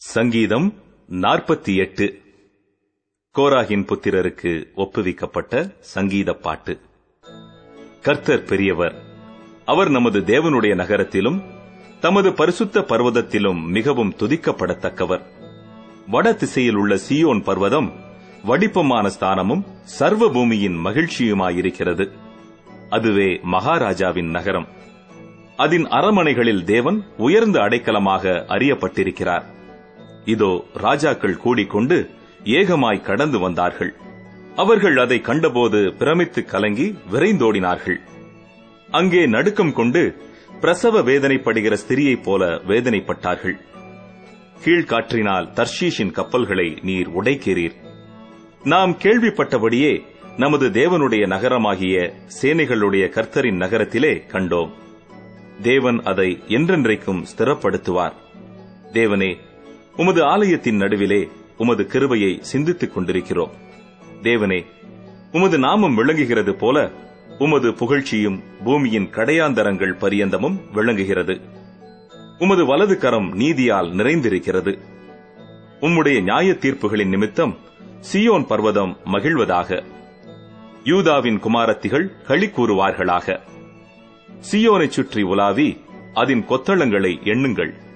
சங்கீதம் நாற்பத்தி எட்டு. கோராகின் புத்திரருக்கு ஒப்புவிக்கப்பட்ட சங்கீத பாட்டு. கர்த்தர் பெரியவர் அவர் நமது தேவனுடைய நகரத்திலும் தமது பரிசுத்த பர்வதத்திலும் மிகவும் துதிக்கப்படத்தக்கவர். வட திசையில் உள்ள சியோன் பர்வதம் வடிப்பமான ஸ்தானமும் சர்வ பூமியின் மகிழ்ச்சியுமாயிருக்கிறது. அதுவே மகாராஜாவின் நகரம். அதன் அரமனைகளில் தேவன் உயர்ந்த அடைக்கலமாக அறியப்பட்டிருக்கிறார். இதோ ராஜாக்கள் கூடிக்கொண்டு ஏகமாய் கடந்து வந்தார்கள். அவர்கள் அதை கண்டபோது பிரமித்து கலங்கி விரைந்தோடினார்கள். அங்கே நடுக்கம் கொண்டு பிரசவ வேதனைப்படுகிற ஸ்திரியைப் போல வேதனைப்பட்டார்கள். கீழ்காற்றினால் தர்ஷீஷின் கப்பல்களை நீர் உடைக்கிறீர். நாம் கேள்விப்பட்டபடியே நமது தேவனுடைய நகரமாகிய சேனைகளுடைய கர்த்தரின் நகரத்திலே கண்டோம். தேவன் அதை என்றென்றைக்கும் ஸ்திரப்படுத்துவார். தேவனே உமது ஆலயத்தின் நடுவிலே உமது கிருபையை சிந்தித்துக் கொண்டிருக்கிறோம். தேவனே உமது நாமம் விளங்குகிறது போல உமது புகழ்ச்சியும் பூமியின் கடையாந்தரங்கள் பரியந்தமும் விளங்குகிறது. உமது வலது கரம் நீதியால் நிறைந்திருக்கிறது. உம்முடைய நியாய தீர்ப்புகளின் நிமித்தம் சியோன் பர்வதம் மகிழ்வதாக. யூதாவின் குமாரத்திகள் களி கூறுவார்களாக. சியோனைச் சுற்றி உலாவி அதன் கொத்தளங்களை எண்ணுங்கள்.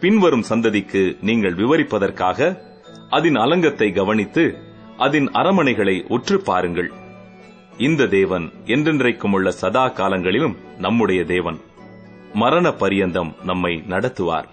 பின்வரும் சந்ததிக்கு நீங்கள் விவரிப்பதற்காக அதன் அலங்கத்தை கவனித்து அதன் அரமனைகளை உற்று பாருங்கள். இந்த தேவன் என்றென்றைக்கும் உள்ள சதா காலங்களிலும் நம்முடைய தேவன். மரண பரியந்தம் நம்மை நடத்துவார்.